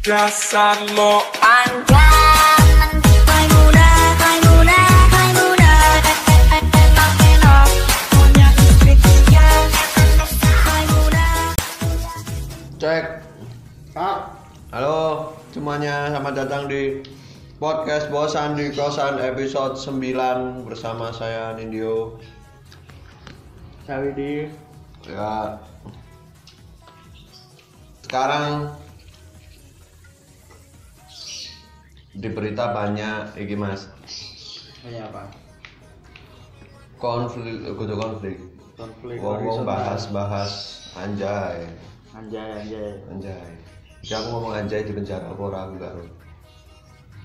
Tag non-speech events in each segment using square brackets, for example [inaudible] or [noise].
Dasar lo Cek. Pak, Halo semuanya, selamat datang di podcast Bosan di Kosan episode 9 bersama saya Nindyo. Sawidi, Ya. Sekarang di berita banyak iki Mas. ini apa? Konflik, kudu konflik. Konflik Ngomong horizontal. bahas-bahas anjay, Anjay, anjay. anjay. Ya aku ngomong anjay di penjara apa ora aku gak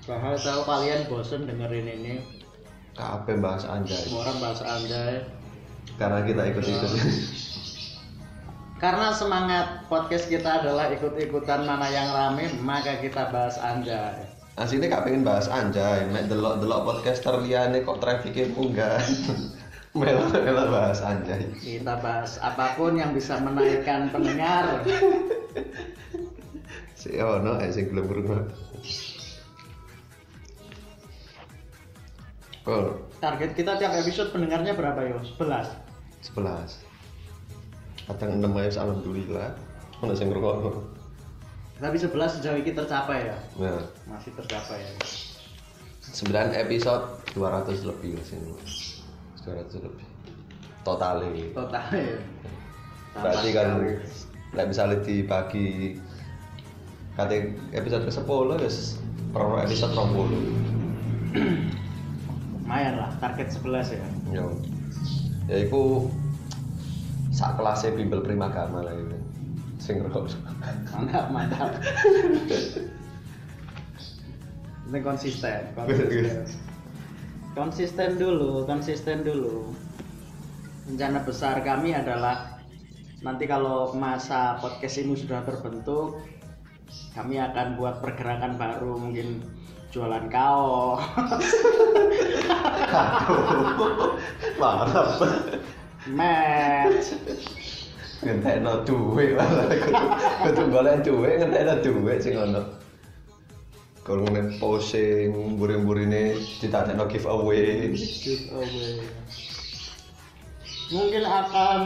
Bahas tahu kalian bosen dengerin ini. Kabeh bahas anjay. Semua orang bahas anjay. Karena kita ikut-ikut. Karena semangat podcast kita adalah ikut-ikutan mana yang rame, maka kita bahas anjay. Aslinya gak pengen bahas anjay, mek delok-delok podcaster liyane kok trafficnya munggah. [laughs] Melo-melo bahas anjay. Kita bahas apa pun yang bisa menaikkan pendengar. [laughs] Si ono ae sing gelem krungu. Oh, Target kita tiap episode pendengarnya berapa yo? 11. 11. Kadang 6 ae alhamdulillah. Ono sing ngrungokno. Tapi 11 sejauh ini tercapai ya. Nah, Masih tercapai ya. 9 episode 200 lebih sing 200 lebih. Totalnya. Total ya. Berarti kan nggak bisa lihat dibagi kata episode ke 10 wis per episode 20 lumayan lah target 11 ya ya ya itu sak kelasnya bimbel primagama lah itu. Sing ngerok mantap mantap. Ini konsisten konsisten. Konsisten dulu konsisten dulu. Rencana besar kami adalah nanti kalau masa podcast ini sudah terbentuk kami akan buat pergerakan baru mungkin jualan kaos. Mantap match. Ngentekno duit malah kudu golek duit ngentekno duit sing ono kalau ngene posing mburi-mburine ditadekno giveaway. Giveaway. Mungkin akan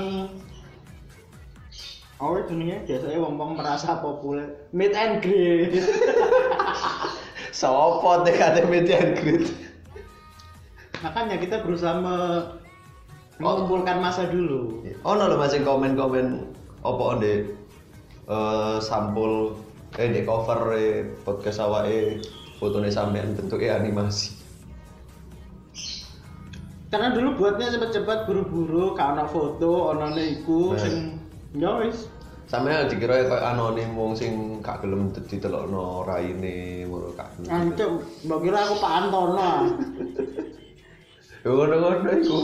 Oh, jenenge? Biasanya wong wong merasa populer. Meet and greet. Sopo deh kata median grid. Makanya kita berusaha me- mengumpulkan masa dulu. Oh no masih komen-komen opo onde eh sampul eh di cover eh, podcast awake fotone sampean bentuknya animasi. Karena dulu buatnya cepet-cepet buru-buru, karena foto, ono iku Nah. sing ya wis. Sampean dikira kayak anonim wong sing gak gelem ditelokno raine ngono gak. gelem. Ancuk, mbok kira aku Pak Antono. [laughs] ngono-ngono iku.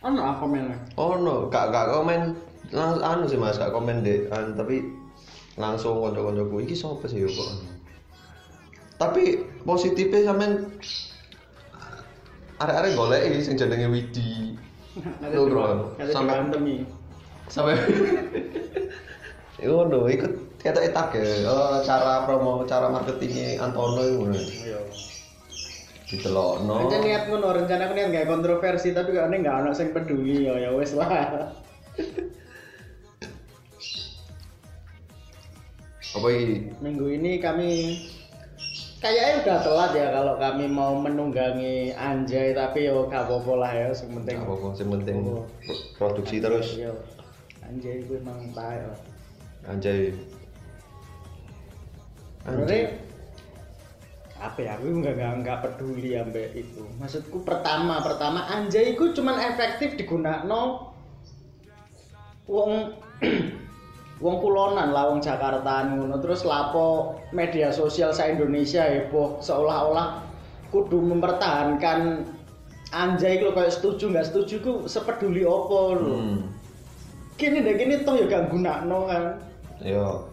Ono aku men. Oh no, gak gak komen langsung anu sih Mas, gak komen deh, an, tapi langsung kanca-kancaku iki sapa sih yo kok. Tapi positifnya sampean arek-arek golek sing jenenge Widi. Lho, bro. Sampai- dibantemi. Sampai [laughs] Iku no, ikut kata etak ya. Oh, cara promo, cara marketingnya Antono itu ngono. Iya. Ditelokno. Rencana niat ngono, rencana aku niat gak kontroversi tapi kok ini gak ono sing peduli ya ya wis lah. Apa iki? Minggu ini kami kayaknya udah telat ya kalau kami mau menunggangi Anjay tapi yo gak apa-apa lah ya, yang penting. Gak apa-apa, sing penting produksi terus. Yo. Anjay gue emang tae. lah. Anjay. Sebenarnya apa ya? Aku nggak nggak nggak peduli ambek itu. Maksudku pertama pertama anjay itu cuman efektif digunakno wong [clears throat] wong kulonan lah wong Jakarta ngono. Terus lapo media sosial sa Indonesia heboh seolah-olah kudu mempertahankan anjay kalau kayak setuju nggak setuju ku sepeduli opo lho. Hmm. gini deh gini toh ya gak gunakno kan. Yo.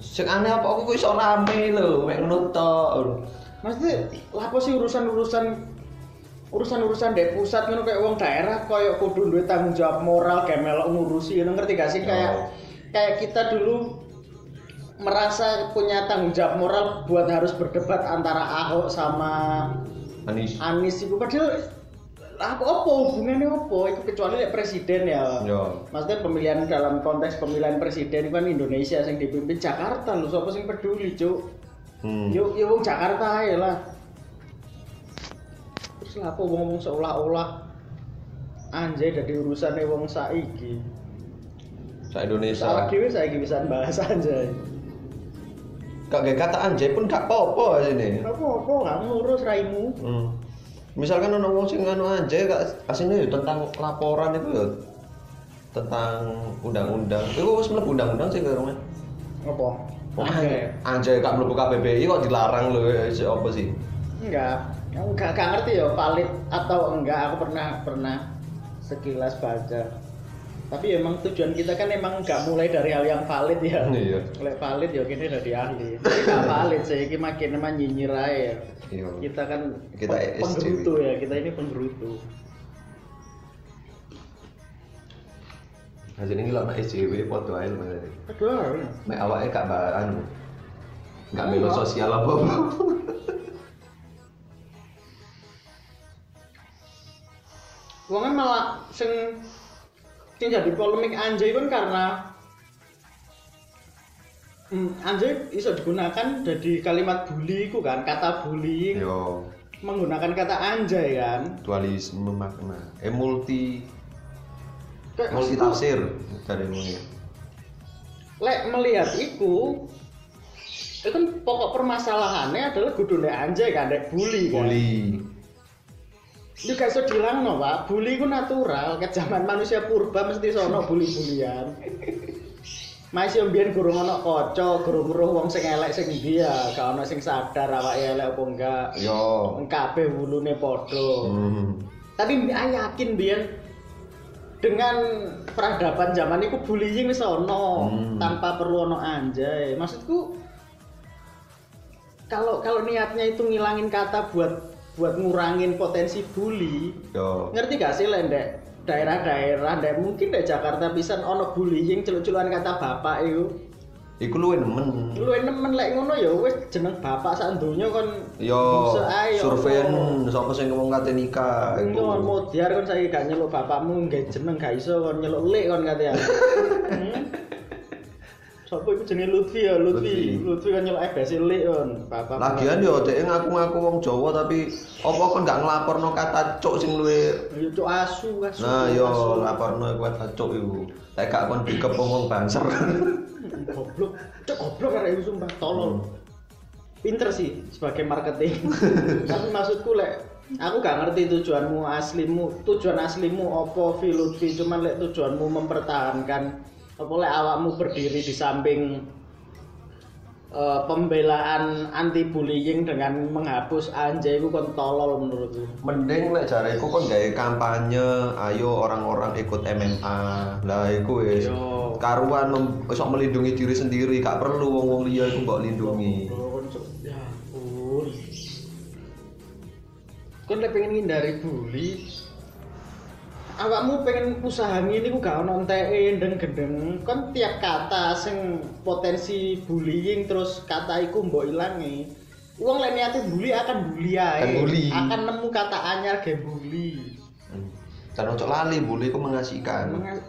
Sing aneh apa? Aku kok iso rame lho, mek ngono tok. Maksudnya, lapo sih urusan-urusan urusan-urusan dari pusat? Ngono kayak wong daerah koyo kudu duwe tanggung jawab moral kayak melok ngurusi ngono. Ngerti gak sih? Kayak Oh. kayak kita dulu merasa punya tanggung jawab moral buat harus berdebat antara Ahok sama Anis Anies itu. Padahal apa apa hubungannya apa itu kecuali lek presiden ya yo maksudnya pemilihan dalam konteks pemilihan presiden kan Indonesia yang dipimpin Jakarta loh siapa sing peduli cuk hmm. Yo wong Jakarta ae lah. Terus lah apa ngomong seolah-olah anjay dari urusannya wong saiki. sa Indonesia Awak dhewe saiki bisa bahas anjay. kayak kata anjay pun gak apa-apa sini Apa-apa gak ngurus raimu. hmm. Misalkan ono wong sing anu anjay gak aslinya ya tentang laporan itu ya tentang undang-undang itu wis mlebu undang-undang sih karo Apa? anjay anjay gak mlebu KBBI kok dilarang lho ya si apa sih Enggak. Aku gak, gak ngerti ya valid atau enggak. Aku pernah pernah sekilas baca. Tapi emang tujuan kita kan emang nggak mulai dari hal yang valid ya. Iya. Mulai valid ya kini dari ahli. Tapi nggak valid sih, ini makin emang nyinyir aja. ya. iya Kita kan Kita pe- SJW. penggerutu ya, kita ini penggerutu. Nah, jadi ini lo anak SJW foto aja lo tadi. Aduh. Mek awake gak bahan. Gak melu Enggak. sosial apa apa. Wong malah sing sing jadi polemik anjay kan karena hmm, anjay bisa digunakan jadi kalimat bully ku kan kata bullying Yo, menggunakan kata anjay kan dualisme makna. Eh multi Kayak multi tafsir dari ini. lek melihat iku itu kan pokok permasalahannya adalah kudu nek anjay kan nek bully kan Bully. Itu gak iso dilangno, Pak. Bully ku natural, ke zaman manusia purba mesti sono bully-bulian. Masih mbiyen gurung ono kaca, gurung weruh wong sing elek sing ndi ya, gak ono sing sadar awake elek apa enggak. Yo. Kabeh wulune padha. Hmm. Tapi mbak yakin biyen dengan peradaban zaman itu bullying wis ono Hmm. tanpa perlu ono anjay. Maksudku kalau kalau niatnya itu ngilangin kata buat buat ngurangin potensi bully, Yo. ngerti gak sih lendek daerah-daerah ndek mungkin di Jakarta pisan ono bullying celuk-celukan kata bapak itu Iku luwe nemen. lu nemen lek ngono ya wis jeneng bapak sak donya kon Yo, apa. sapa sing ngomong kate nikah itu. Kon modiar kon saiki gak nyeluk bapakmu nggak jeneng gak iso kon nyeluk lek kon kate. [laughs] Hmm? Sopo iku jenenge Lutfi ya, Lutfi. Lutfi. Kan nyeluk FBC lek kon. Lagian yo dhek ngaku-ngaku wong Jawa tapi apa kon gak nglaporno kata cuk sing luwe Yo cuk asu, asu. Nah, yo asu. laporno kata cuk iku. Lek gak kon dikep wong banser. [laughs] goblok. Cuk goblok arek iku sumpah tolol. Hmm. Pinter sih sebagai marketing. [laughs] Tapi maksudku lek aku gak ngerti tujuanmu aslimu, tujuan aslimu opo Vi Lutfi, cuman lek tujuanmu mempertahankan apa awakmu berdiri di samping eh, pembelaan anti bullying dengan menghapus anjay itu kon tolol menurutku. Mending lek jareku kon gawe kampanye, ayo orang-orang ikut MMA. Lah iku wis Yo. karuan iso melindungi diri sendiri, gak perlu wong-wong liya iku mbok lindungi. Kon Ya. Kon pengen ngindari bully, awakmu pengen usaha ini ku gak ono dan gendeng kon tiap kata sing potensi bullying terus kata iku mbok ilangi Uang lek niate bully akan bully ae. Akan bully. Akan nemu kata anyar ge bully. Hmm. Dan ojo lali, bully iku mengasihkan. Menga-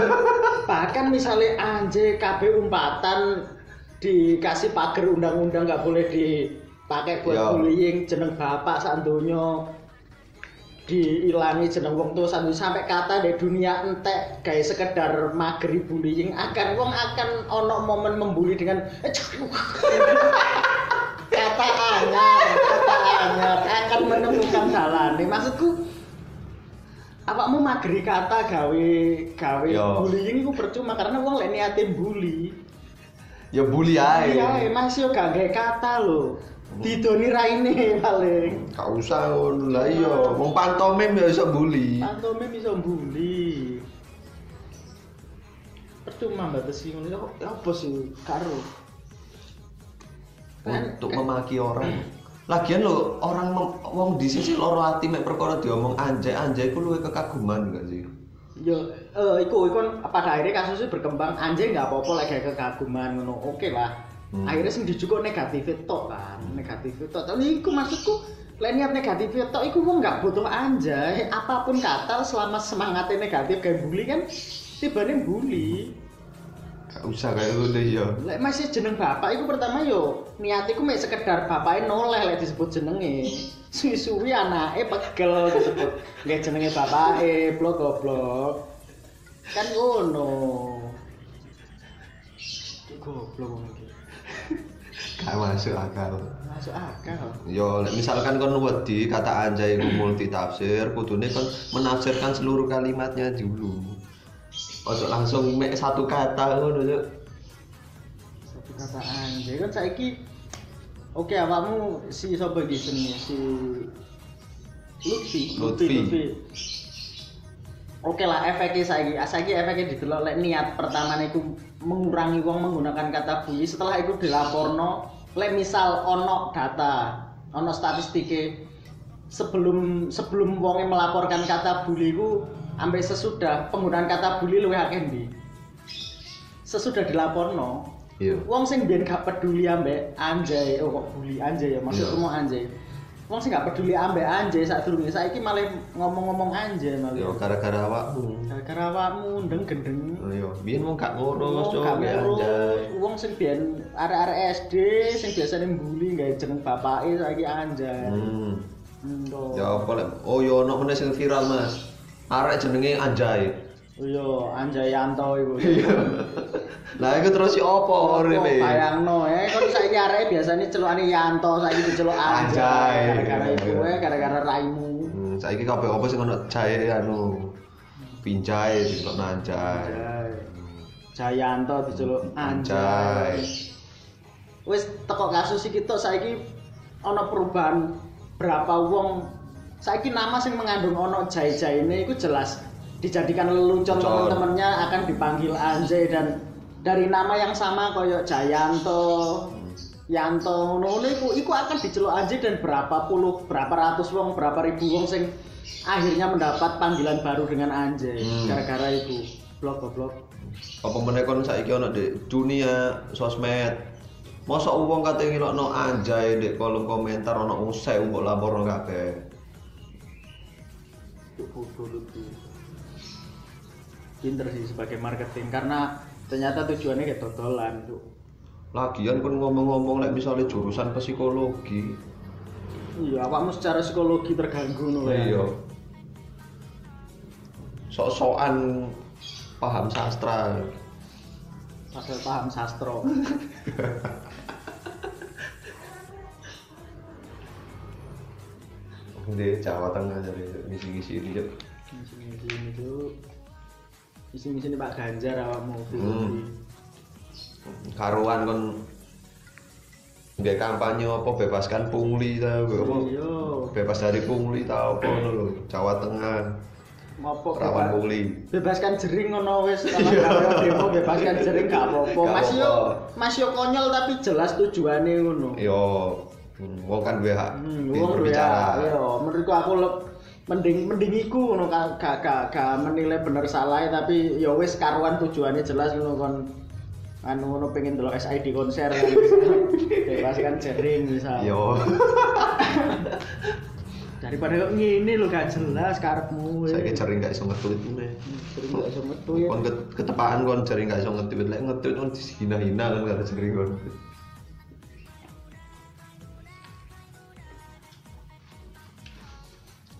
[laughs] Bahkan misalnya anjay KB umpatan dikasih pagar undang-undang nggak boleh dipakai buat Yo. bullying jeneng bapak sandonya diilangi jeneng wong tua sandonya sampai kata di dunia entek kayak sekedar mageri bullying akan wong akan ono momen membuli dengan "Eh, kata anyar kata anyar akan menemukan jalan maksudku awakmu mageri kata gawe gawe Yo. bullying itu percuma karena wong lek niate bully. Ya bully ae. iya mas yo gak gawe kata lho didoni raine paling. Gak usah ngono. Lah iya. Wong pantomim ya iso bully. pantome bisa bully percuma batasi ngono. Ya apa sih? Karo. Untuk memaki orang. Lagian lo orang wong di sisi loro ati mek perkara diomong anjay anjay ku luwe kekaguman gak sih? Yo, eh, iku, iku kan pada akhirnya kasusnya berkembang. Anjay nggak apa-apa lagi kekaguman ngono. Oke lah Hmm. akhirnya sing dijukuk negatif tok kan negatif tok tapi iku maksudku lain niat negatif tok iku wong nggak butuh anjay apa pun kata selama semangatnya negatif kayak bully kan tibane bully gak usah kayak lu deh ya Lek masih jeneng bapak iku pertama yo niat iku mek sekedar bapaknya noleh lek disebut jenenge. [laughs] Suwi-suwi anake pegel disebut nggak jenenge bapake, blok goblok. Kan ngono. Goblok. Gak masuk akal Masuk akal. Yo, misalkan kon wedi kata anjay iku multi tafsir, kudune kon menafsirkan seluruh kalimatnya dulu. Ojo langsung mek satu kata ngono, Cuk. Satu kata anjay kan saiki Oke, awakmu si sapa iki jenenge? Si Lutfi. Lutfi. Oke lah efeknya saiki, saiki efeknya didelok lek niat pertama iku mengurangi wong menggunakan kata bully setelah itu dilaporno lek misal ono data, ono statistike sebelum sebelum wonge melaporkan kata bully ku sampai sesudah penggunaan kata bully luwih akeh ndi. Sesudah dilaporno, Iya. Wong sing biyen gak peduli ambek anjay, oh kok bully anjay ya, maksudku Iya. mau anjay. Wong sing gak peduli ambek anjay saat durunge saiki malah ngomong-ngomong anjay malah. Yo gara-gara awakmu. Gara-gara awakmu ndeng gendeng. Yo, biyen mau gak ngurus, Wong mek ngurus. anjay. Wong sing biyen arek-arek SD sing biasane bully gawe jeneng bapake saiki anjay. Hmm. Ndo. Ya apa lek? Oh yo ono meneh sing viral, Mas. Arek jenenge Anjay. Iya, Anjay Yanto iku. Lah iku terus si opo Apa uripe? bayangno ya, kon saiki areke biasane celukane Yanto, saiki diceluk Anjay. Gara-gara iku ya, gara-gara raimu. Hmm, saiki kabeh apa sing ono jae anu pinjai diceluk. Anjay. Jayanto diceluk Anjay. Anjay. Wis teko kasus iki tok saiki ana perubahan berapa wong saiki nama sing mengandung ono jai-jaine iku jelas dijadikan Lelucon. teman-temannya akan dipanggil Anjay dan dari nama yang sama koyo Jayanto Yanto ngono. Iku iku akan diceluk Anjay dan berapa puluh berapa ratus wong berapa ribu wong sing akhirnya mendapat panggilan baru dengan Anjay Hmm. gara-gara itu blok blok Apa meneh kon saiki ono di dunia sosmed. Masa wong kate ngilokno anjay di kolom komentar ono wong 1000 mbok laporno kabeh. bodoh pinter sih sebagai marketing karena ternyata tujuannya kayak dodolan tuh Lagian kon ngomong-ngomong lek misalnya jurusan psikologi. iya awakmu secara psikologi terganggu no ya Iya. Sok-sokan paham sastra. asal paham sastro Di Jawa Tengah jadi ngisi-ngisi ini. Cuk. misi-misi ini tuh misi-misi ini Pak Ganjar awakmu Hmm. Karuan kon nggak kampanye apa bebaskan pungli ta apa? Iya. Bebas dari pungli ta apa lho Jawa Tengah. Ngopo rawan bebas- pungli. bebaskan jering ngono wis nggak demo bebaskan jering gak apa-apa. Mas yo. Mas yo konyol tapi jelas tujuannya ngono. Yo hmm, wong kan duwe hak Hmm, berbicara. Iya, menurutku aku mending mending iku ngono gak gak gak menilai bener salah tapi ya wis karuan tujuannya jelas ngono kon. Anu ngono pengen delok SID konser kan. [laughs] Bebas kan jering misal. Yo. [laughs] Daripada kok ngene lho gak jelas karepmu saya jering gak iso nge-tweet meneh Jering gak iso ya kon ket- ketepaan kon jering gak iso nge-tweet. Lek nge-tweet kon dihina-hina kan karo jering kon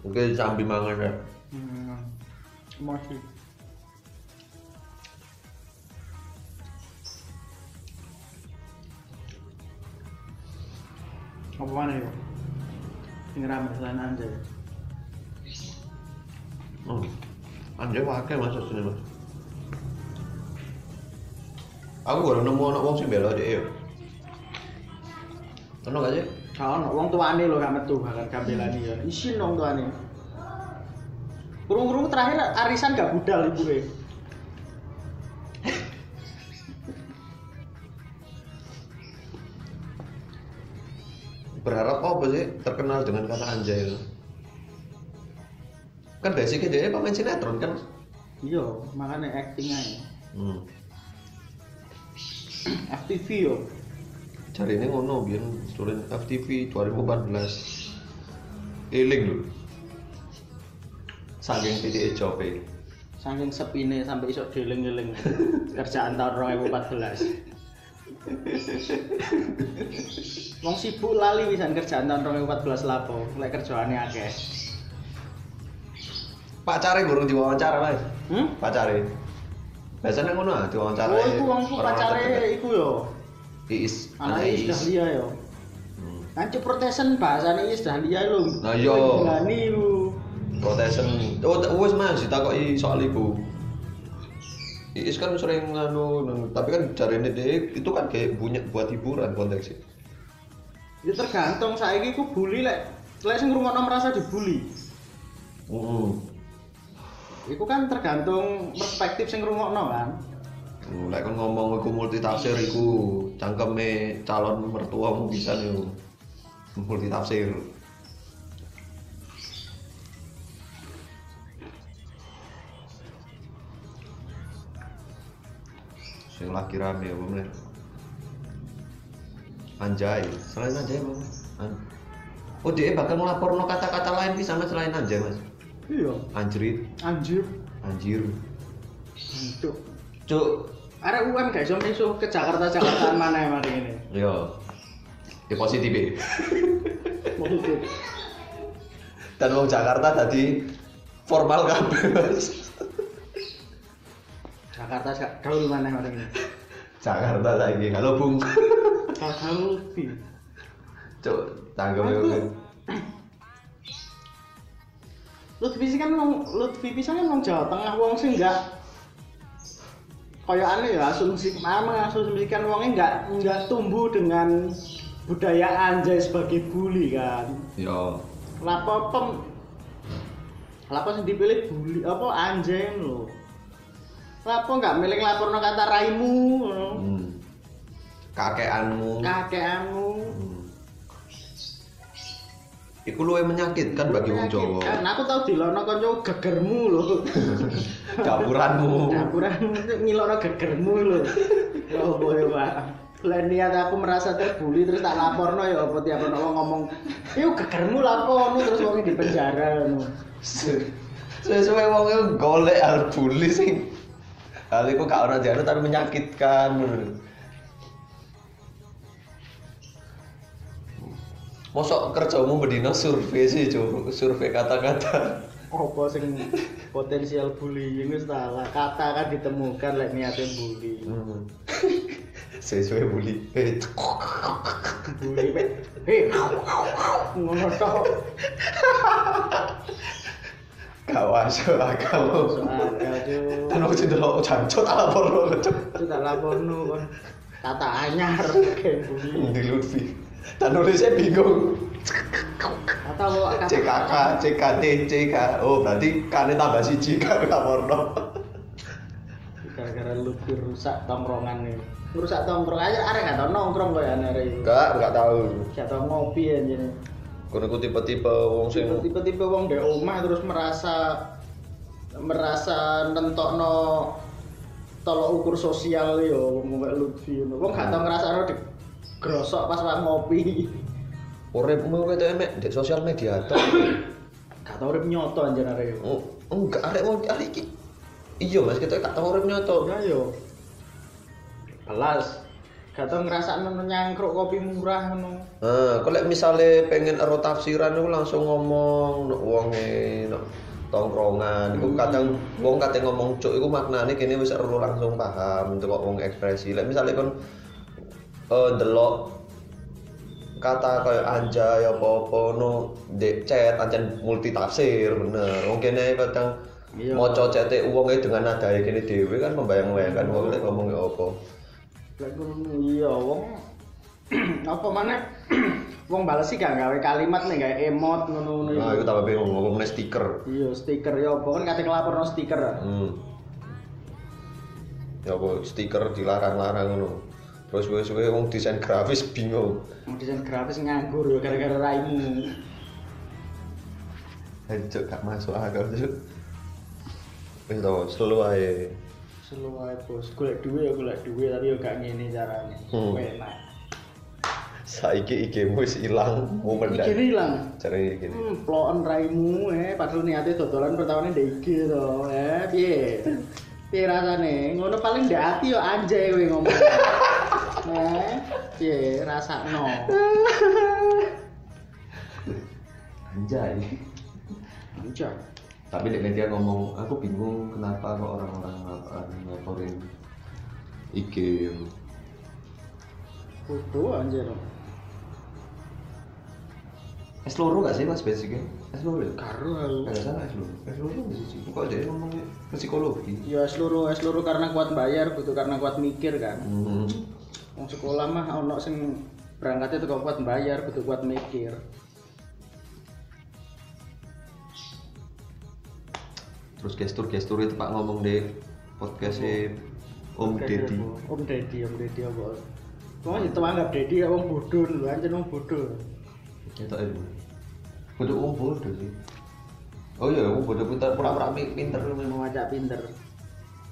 Oke, sambil mangan ya. hmm. emosi apa mana yo sing rame selain anjay Hmm. Anjay wae mas sini mas. Aku baru nemu anak wong sing bela dhek ya. Ono gak sih? Gak ono wong tuane lho gak metu bahkan gambelani ya. Isin wong tuane. Kurung-kurung terakhir arisan gak budal ibu e. berharap apa sih terkenal dengan kata anjay itu? Kan basicnya dia pemain sinetron kan? iya makanya acting aja Hmm. FTV yo Cari ini ngono biar turin FTV 2014 Eling lho Saking PDE Jope. Saking sepine sampai iso dieling-eling [laughs] kerjaan tahun 2014 Wong sibuk lali wisan kerjaan tahun 2014 lapo, lek kerjaane akeh. Pacare gurung diwawancara mas Hmm? Pacare. Biasanya ngono ah diwawancara Oh, iku wong pacare iku yo. Iis Anak Iis Dahlia yo. Hmm. Nanti protesan bahasane Iis Dahlia lho. Nah, iya. Ngani lu. Protesen Oh wes mas ditakoki soal iku Iis kan sering nganu tapi kan jarene dia itu kan kayak bunyi buat hiburan konteksnya Ya tergantung saiki ku bully lek lek sing ngrungokno merasa dibully. Heeh. Iku kan tergantung perspektif sing ngrungokno kan. Lek kon ngomong iku multi tafsir iku cangkeme calon mertuamu bisa nih multi tafsir. Sing lagi rame apa meneh? Anjay, selain anjay? Mas? An- Oh dia bakal ngelaporno kata-kata lain bisa mas selain anjay mas? Iya. Anjrit, Anjir. anjir. Cuk. Cuk, Arek UM guys, om iso ke Jakarta Jakartaan mana yang hari ini? Yo. Di positif ya. Positif. Dan wong Jakarta tadi formal kabeh, Mas. Jakarta gaul mana hari ini? Jakarta lagi. Halo, Bung. Gaul lebih. Cuk, tanggap Aku ya. Lutfi sih kan wong Lutfi pisan kan wong Jawa Tengah wong sing enggak kaya aneh ya asumsi mama mengasumsikan wongnya enggak enggak tumbuh dengan budaya anjay sebagai bully kan. Yo. Lapo pem Lapo sing dipilih bully apa anjay lho. Lapo enggak milih laporno kata raimu. Hmm. Kakeanmu. Kakekmu. Hmm. Iku luwih menyakitkan bagi wong Jawa. Kan aku tau dilono kanca gegermu lho. [laughs] Dapuranmu. Dapuran ngilokno gegermu lho. Ya apa ya, Pak. Lah niat aku merasa terbuli terus tak laporno ya apa tiap ono wong ngomong, "Yuk gegermu laporno terus wong di penjara ngono." Sesuai wong iku golek hal bully sing hal iku gak ora dianu tapi menyakitkan. Mosok kerjamu bedino survei sih, Cuk. Survei kata-kata. Apa sing potensial bullying wis salah. Kata kan ditemukan lek niate bully. Hmm. [laughs] Sesuai bully. Eh, Bully. Hei. Ngono tok. gak masuk akal. Soalnya tuh. Dan aku cinta lo jancot ala porno. Cuk. Itu tak laporno kon. Kata anyar kayak bully. Di Lutfi. Dan nulisnya bingung. Atau CKK, CKT, CK. Oh, berarti kane tambah siji kan porno. gara-gara lu rusak tongkrongan nih rusak tongkrong aja arek gak tau nongkrong kok ya arek itu Enggak, enggak tahu. gak tau ngopi aja nih Kono iku tipe-tipe wong sing tiba-tiba wong di omah terus merasa merasa nentokno tolok ukur sosial yo wong kayak Lutfi wong gak tau ngrasakno grosok pas pas ngopi uripmu kete emek di sosial media tok. gak tau urip nyoto anjir arek itu Oh, enggak arek wong arek iki. Iya, Mas, kita gak tau urip nyoto. ya yo kelas gak tau ngrasakno nyangkruk kopi murah ngono Nah, lek misale pengen ero tafsiran iku langsung ngomong nek wonge tongkrongan iku kadang wong kate ngomong cuk iku maknane kene wis ero langsung paham untuk kok wong ekspresi. Lek misale kon eh delok kata kayak anjay apa-apa no dek chat ancen multi tafsir bener. Wong kene kadang Iya. maca cete wonge dengan nadae kene dhewe kan membayang-bayangkan wong lek ngomong ya apa. Lek iya wong [clears throat] apa mana [clears throat] wong bales sih gak gawe kalimat nih gawe emot ngono-ngono Nah, iku. iku tambah bingung ngomong stiker. Iya stiker ya apa kan kate ngelaporno stiker. Hmm. Ya apa stiker dilarang-larang ngono. Terus suwe-suwe wong desain grafis bingung. Mau desain grafis nganggur gara-gara raimu. Hancur gak masuk akal cuk. Wis to, selalu ae. Selalu ae bos, golek duit ya golek duit tapi ya gak ngene carane. Hmm. Enak. Saiki IG mu wis ilang, mau Iki mendak. hilang. Carane gini. Hmm, ploen raimu eh padahal niate dodolan pertamane ndek IG to. Eh piye? Piye rasane? Ngono paling ndek ati yo anjay kowe ngomong. [laughs] Eh, piye rasakno? Anjay. Anjay. Tapi dek media ngomong, aku bingung kenapa kok orang-orang ngelaporin IG. Bodoh anjir. Es loro gak sih mas basicnya? Es loro ya? Karo aku. Gak salah es loro. Es loro gak sih? Kok dia ngomongnya psikologi? Ya seluruh seluruh karena kuat bayar, butuh karena kuat mikir kan. Hmm. Wong sekolah mah ono sing berangkatnya tuh kuat bayar, butuh kuat mikir. Terus gestur-gestur itu pak ngomong deh podcastnya Om Deddy. Om Deddy, Om Deddy apa? Wong itu anggap Deddy ya wong bodoh lho, anjen wong bodoh. Itu itu. Bodoh om bodoh sih. Oh iya, om bodoh pinter, pura-pura pi- pinter memang. Mau ngajak pinter.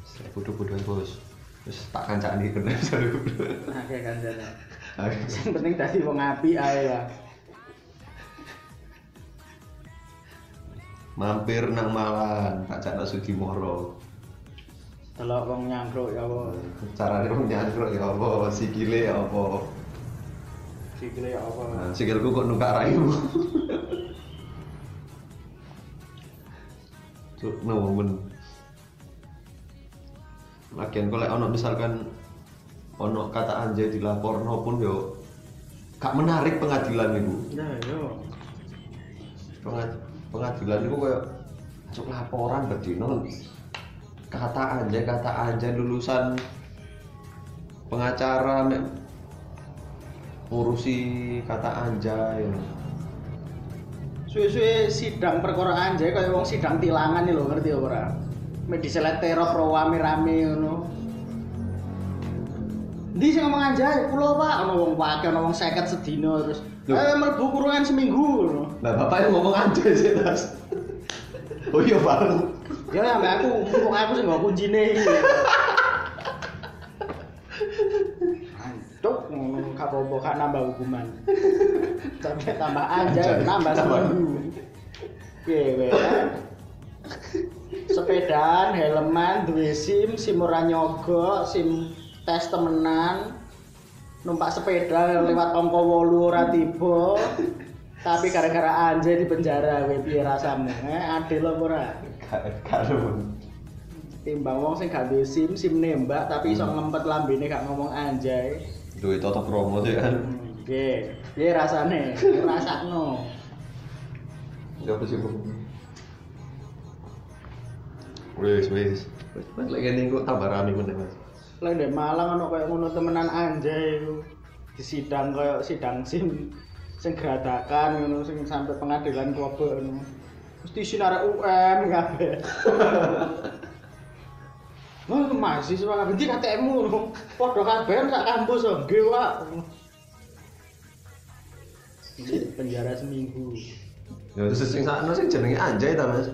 Saya bodoh-bodoh bos. Terus tak kancak nih kena selalu. Nah, kayak kan jane. Sing penting tadi wong apik ae lah. Mampir nang Malang, tak cak Sudimoro. Delok wong nyangkruk ya apa. Carane wong nyangkruk ya apa, sikile ya apa. Sikile ya apa. Nah, sikilku kok nukak raimu. [laughs] Cuk, nemen. Lagian kalau ono misalkan ono kata anjay dilaporno pun yo gak menarik pengadilan itu. Ya yo. Pengad- pengadilan itu kayak masuk laporan berdino kata anjay kata anjay lulusan pengacara ngurusi kata anjay Suwe-suwe sidang perkara anjay kaya wong sidang tilangan nih lho, ngerti ora? Mek diselet terop ro rame-rame ngono. Ndi sing ngomong anjay, kula Pak, ana wong wakil ana wong 50 sedina terus. Eh mlebu kurungan seminggu ngono. Nah, bapaknya ngomong anjay sih, Tas. Oh iya, Bang. Ya mbak aku, wong aku sing nggo kuncine iki. Antuk ngono gak apa-apa gak nambah hukuman. Sampai tambah anjay Anjay, nambah seminggu. Piye kowe? Sepedaan, helman, duwe SIM, SIM ora nyogok, SIM tes temenan. Numpak sepeda lewat ongko wolu ora tiba. Tapi gara-gara anjay di penjara kowe piye rasamu? Eh, adil apa ora? Karo. timbang wong sing gak duwe SIM, SIM nembak tapi iso ngempet lambene gak ngomong anjay. Duit toto promo sih kan. Hmm, Piye? Piye rasane? Rasakno. Ya apa sih, Bang? Wis, wis. Wis, lagi ngene kok tambah rame meneh, Mas. Lah ndek Malang ono koyo ngono temenan anjay iku. Disidang koyo sidang SIM sing geradakan ngono sing sampai pengadilan klobo ngono. Mesti sinar UM kabeh. [laughs] Wah, mahasiswa kabeh iki KTM-mu ngono. Padha kabeh sak kampus kok nggih, Pak. Penjara seminggu. Ya terus sing sakno sing jenenge anjay ta, Mas.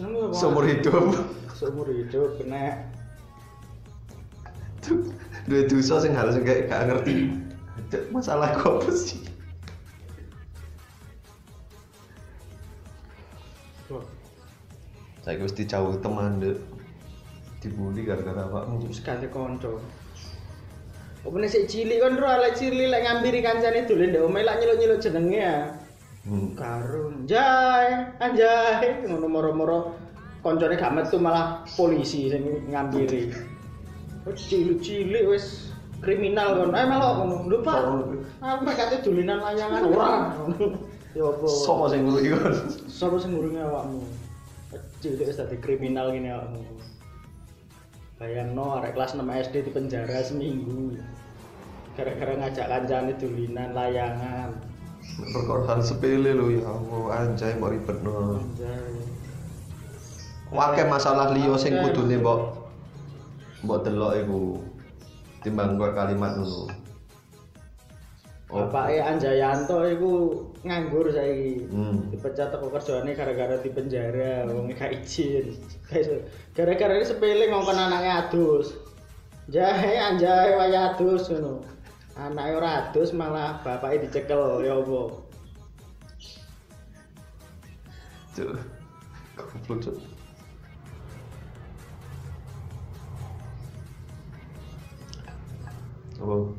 Seneng apa? Seumur hidup. seumur hidup kena Duit dosa sing harus gak gak ngerti. Masalah kok apa sih? Saya wis dijauh teman dek. Dibully gara-gara awakmu. sekali konco apa nih si cilik kan ro ala cilik lek ngampiri kancane dolen ndek omahe lak nyeluk-nyeluk jenenge ya Hmm. karun jai anjay ngono moro-moro koncone gak metu malah polisi sing ngampiri cilik-cilik wis kriminal kon eh melok ngono lho Pak aku kate dolinan layangan ora ya apa Sopo sing ngurus iku? Sapa sing ngurungi awakmu? Cilik wis dadi kriminal ngene awakmu. Bayangno arek kelas 6 SD di penjara seminggu. Gara-gara ngajak kancane dolinan layangan. Perkara hal sepele lho ya Allah, anjay mau ribetno. Anjay. Wakeh masalah liya sing kudune mbok mbok delok iku. timbang kok kalimat dulu Bapak Anjayanto iku nganggur saiki. Hmm. Dipecat teko kerjaane gara-gara di penjara, wong gak izin. Gara-gara sepele ngongkon anaknya adus. Jahe anjae waya adus ngono. Anake ora adus malah bapaknya dicekel ya apa. Cuk. Goblok, Cuk. Oh.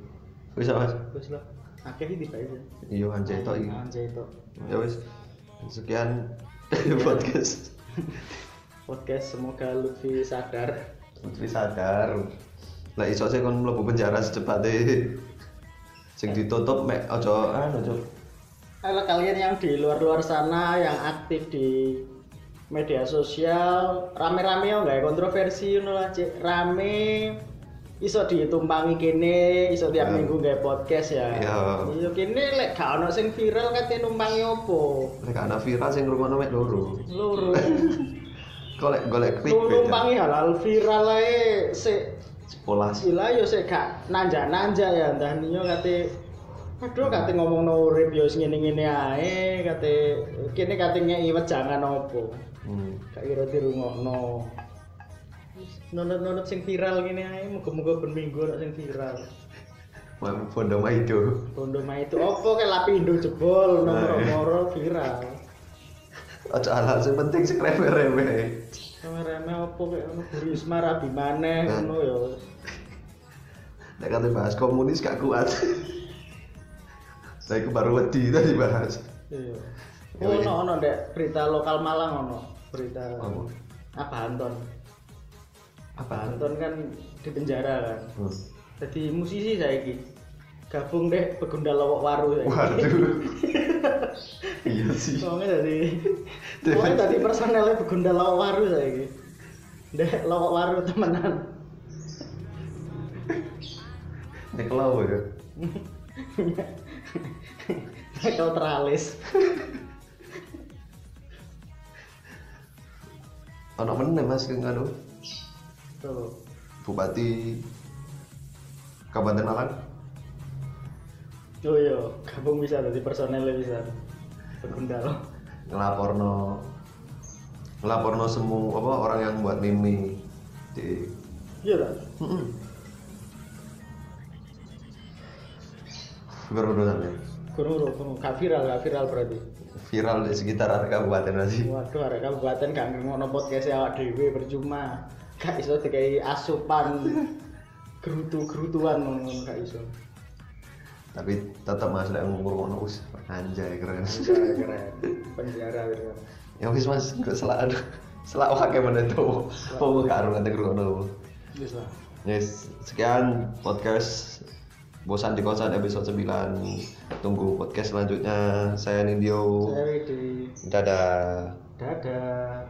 Wis Mas. Wis lah. Akeh iki bae. Iya anjay tok iki. Anjay tok. Ya wis. Sekian podcast. Podcast semoga Lutfi sadar. Putri sadar. Lah iso sih kon mlebu penjara secepatnya. Sing ditutup mek aja anu Cuk. Kalau kalian yang di luar-luar sana yang aktif di media sosial rame-rame ya nggak kontroversi ngono lah Cik. rame iso ditumpangi kene iso tiap Ya. minggu nggak podcast ya Ya. iya kene lek gak ono sing viral katanya numpangi opo Lek ana viral sing ngrungokno mek loro. loro [laughs] Golek golek ya. numpangi halal viral ae se Polas. sila yo sik gak nanja-nanja ya entah niyo kate aduh kate ngomong no urip yo ngene-ngene ae kate kene kate ngeki wejangan opo Hmm. gak kira dirungokno nonot-nonot sing viral gini ae muga-muga ben minggu sing viral fondo maido. Bondo mah itu opo kayak lapindo jebol nomor-nomor viral Aja hal sing penting sing remeh-remeh. reme opo kayak ono Bu Risma rabi maneh ngono ya Nek kate bahas komunis gak kuat. Saya baru wedi tadi bahas. iya Ya, Oh, iya. ono ono dek berita lokal Malang ono berita Apa? apa Anton Apa? Anton kan di penjara kan Hmm. jadi musisi saiki gabung deh pegunda lowok waru saiki. Waduh. [laughs] iya sih. Soalnya dari [laughs] Soalnya tadi personelnya begunda lawak waru saya ini Dek lawak waru temenan Nek lawo ya. Michael teralis Ono meneh Mas sing anu Bupati Kabupaten Malang. Oh iya, gabung bisa jadi personelnya bisa. Begunda lo ngelaporno ngelaporno semua apa orang yang buat mimi di Iya kan? Mm-mm. berurutan ya? Kurung kurung gak viral, gak viral berarti. Viral di sekitar area kabupaten nanti Waduh, ada kabupaten gak ngono podcast awak dewe percuma. Gak iso dikai asupan [laughs] gerutu-gerutuan ngono gak iso tapi tetap masih ada ngurung us anjay keren. Anjay, keren. Penjara gitu ya wis mas gak salah aduh. Salah wakai mana tuh? Mau aru nanti ngurung Yes lah. Yes sekian podcast. Bosan di kosan episode 9 tunggu podcast selanjutnya. Saya Nindyo. Saya Widi. Dadah. Dadah